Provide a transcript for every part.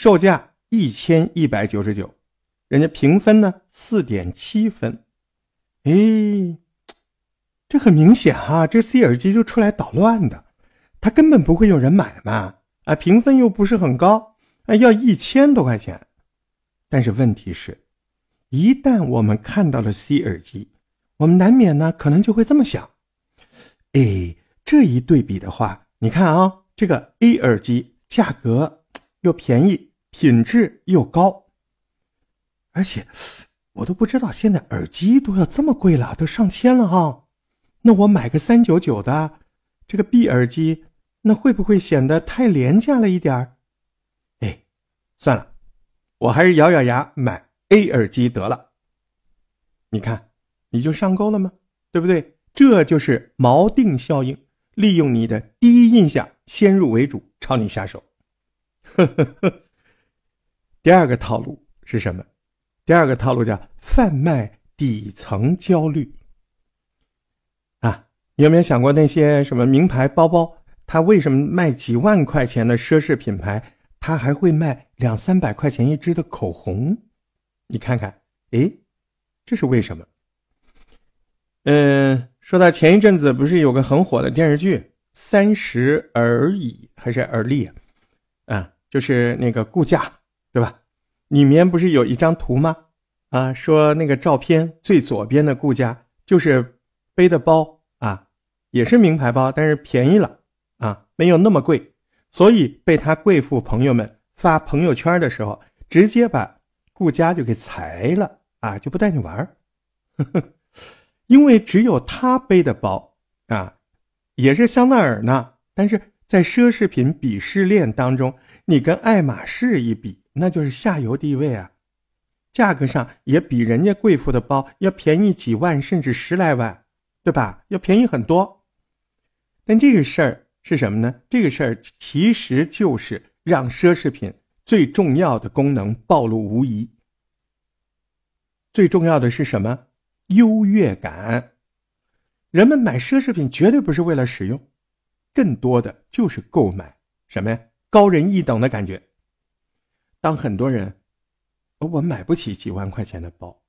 售价一千一百九十九，人家评分呢四点七分。哎，这很明显哈，这 C 耳机就出来捣乱的，它根本不会有人买嘛。啊，评分又不是很高，啊，要一千多块钱。但是问题是，一旦我们看到了 C 耳机，我们难免呢可能就会这么想：哎，这一对比的话，你看啊，这个 A 耳机价格又便宜。品质又高，而且我都不知道现在耳机都要这么贵了，都上千了哈。那我买个三九九的这个 B 耳机，那会不会显得太廉价了一点儿？哎，算了，我还是咬咬牙买 A 耳机得了。你看，你就上钩了吗？对不对？这就是锚定效应，利用你的第一印象，先入为主，朝你下手。呵呵呵。第二个套路是什么？第二个套路叫贩卖底层焦虑。啊，你有没有想过那些什么名牌包包，它为什么卖几万块钱的奢侈品牌，它还会卖两三百块钱一支的口红？你看看，哎，这是为什么？嗯，说到前一阵子不是有个很火的电视剧《三十而已》还是而立？啊，就是那个顾佳。对吧？里面不是有一张图吗？啊，说那个照片最左边的顾家就是背的包啊，也是名牌包，但是便宜了啊，没有那么贵，所以被他贵妇朋友们发朋友圈的时候，直接把顾家就给裁了啊，就不带你玩 因为只有他背的包啊，也是香奈儿呢，但是在奢侈品鄙视链当中，你跟爱马仕一比。那就是下游地位啊，价格上也比人家贵妇的包要便宜几万，甚至十来万，对吧？要便宜很多。但这个事儿是什么呢？这个事儿其实就是让奢侈品最重要的功能暴露无遗。最重要的是什么？优越感。人们买奢侈品绝对不是为了使用，更多的就是购买什么呀？高人一等的感觉。当很多人，我买不起几万块钱的包，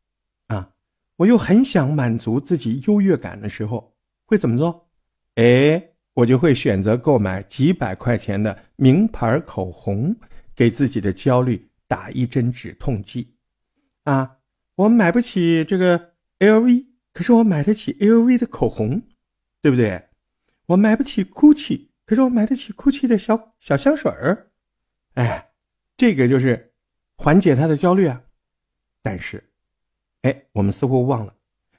啊，我又很想满足自己优越感的时候，会怎么做？哎，我就会选择购买几百块钱的名牌口红，给自己的焦虑打一针止痛剂。啊，我买不起这个 LV，可是我买得起 LV 的口红，对不对？我买不起 GUCCI，可是我买得起 GUCCI 的小小香水儿，哎。这个就是缓解他的焦虑啊，但是，哎，我们似乎忘了，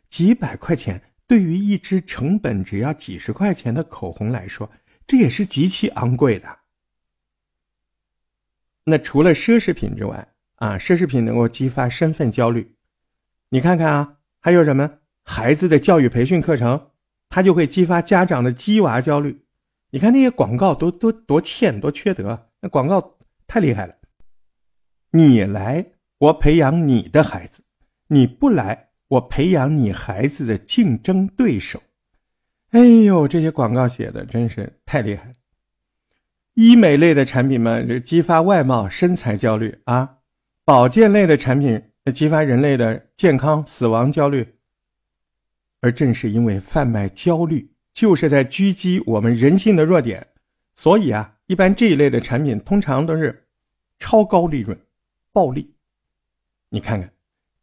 几百块钱对于一支成本只要几十块钱的口红来说，这也是极其昂贵的。那除了奢侈品之外啊，奢侈品能够激发身份焦虑，你看看啊，还有什么孩子的教育培训课程，它就会激发家长的鸡娃焦虑。你看那些广告都都多欠多缺德，那广告太厉害了。你来，我培养你的孩子；你不来，我培养你孩子的竞争对手。哎呦，这些广告写的真是太厉害！医美类的产品嘛，这激发外貌身材焦虑啊；保健类的产品激发人类的健康死亡焦虑。而正是因为贩卖焦虑，就是在狙击我们人性的弱点，所以啊，一般这一类的产品通常都是超高利润。暴力，你看看，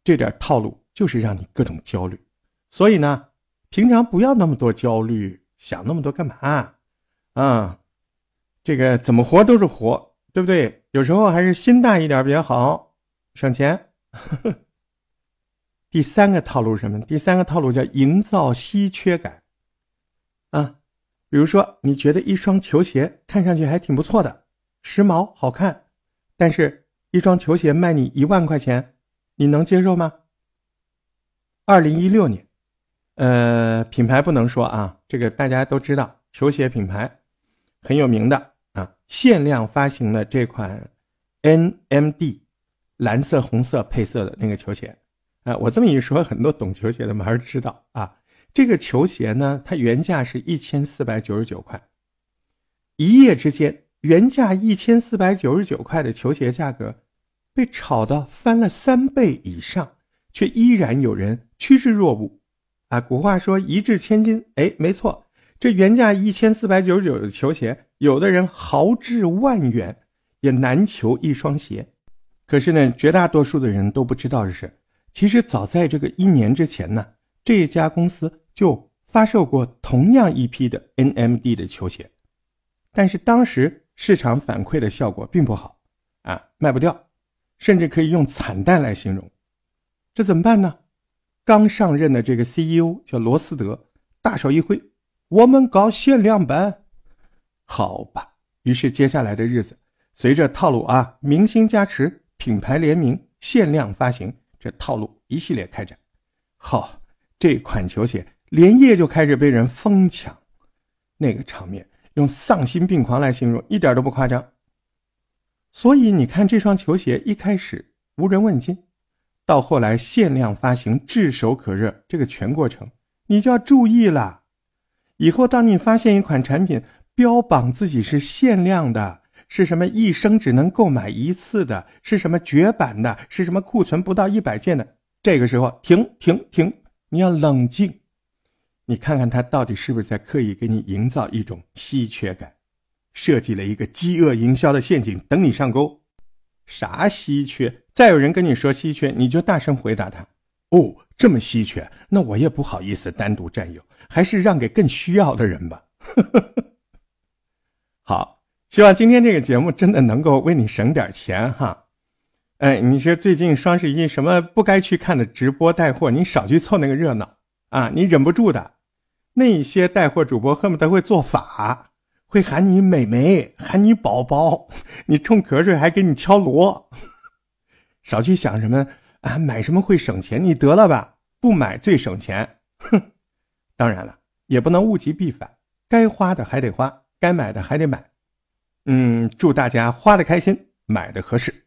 这点套路就是让你各种焦虑。所以呢，平常不要那么多焦虑，想那么多干嘛？啊，这个怎么活都是活，对不对？有时候还是心大一点比较好，省钱。第三个套路是什么？第三个套路叫营造稀缺感。啊，比如说你觉得一双球鞋看上去还挺不错的，时髦好看，但是。一双球鞋卖你一万块钱，你能接受吗？二零一六年，呃，品牌不能说啊，这个大家都知道，球鞋品牌很有名的啊，限量发行的这款 NMD 蓝色红色配色的那个球鞋啊，我这么一说，很多懂球鞋的马上知道啊。这个球鞋呢，它原价是一千四百九十九块，一夜之间原价一千四百九十九块的球鞋价格，被炒到翻了三倍以上，却依然有人趋之若鹜。啊，古话说一掷千金，哎，没错，这原价一千四百九十九的球鞋，有的人豪掷万元也难求一双鞋。可是呢，绝大多数的人都不知道的是，其实早在这个一年之前呢，这家公司就发售过同样一批的 NMD 的球鞋，但是当时市场反馈的效果并不好，啊，卖不掉，甚至可以用惨淡来形容。这怎么办呢？刚上任的这个 CEO 叫罗斯德，大手一挥，我们搞限量版，好吧。于是接下来的日子，随着套路啊，明星加持。品牌联名、限量发行，这套路一系列开展。好，这款球鞋连夜就开始被人疯抢，那个场面用丧心病狂来形容，一点都不夸张。所以你看，这双球鞋一开始无人问津，到后来限量发行、炙手可热，这个全过程你就要注意了。以后当你发现一款产品标榜自己是限量的，是什么一生只能购买一次的？是什么绝版的？是什么库存不到一百件的？这个时候停停停！你要冷静，你看看他到底是不是在刻意给你营造一种稀缺感，设计了一个饥饿营销的陷阱等你上钩。啥稀缺？再有人跟你说稀缺，你就大声回答他：哦，这么稀缺，那我也不好意思单独占有，还是让给更需要的人吧。好。希望今天这个节目真的能够为你省点钱哈，哎，你说最近双十一什么不该去看的直播带货，你少去凑那个热闹啊，你忍不住的。那些带货主播恨不得会做法，会喊你美眉，喊你宝宝，你冲瞌睡还给你敲锣，少去想什么啊，买什么会省钱，你得了吧，不买最省钱。哼，当然了，也不能物极必反，该花的还得花，该买的还得买。嗯，祝大家花的开心，买的合适。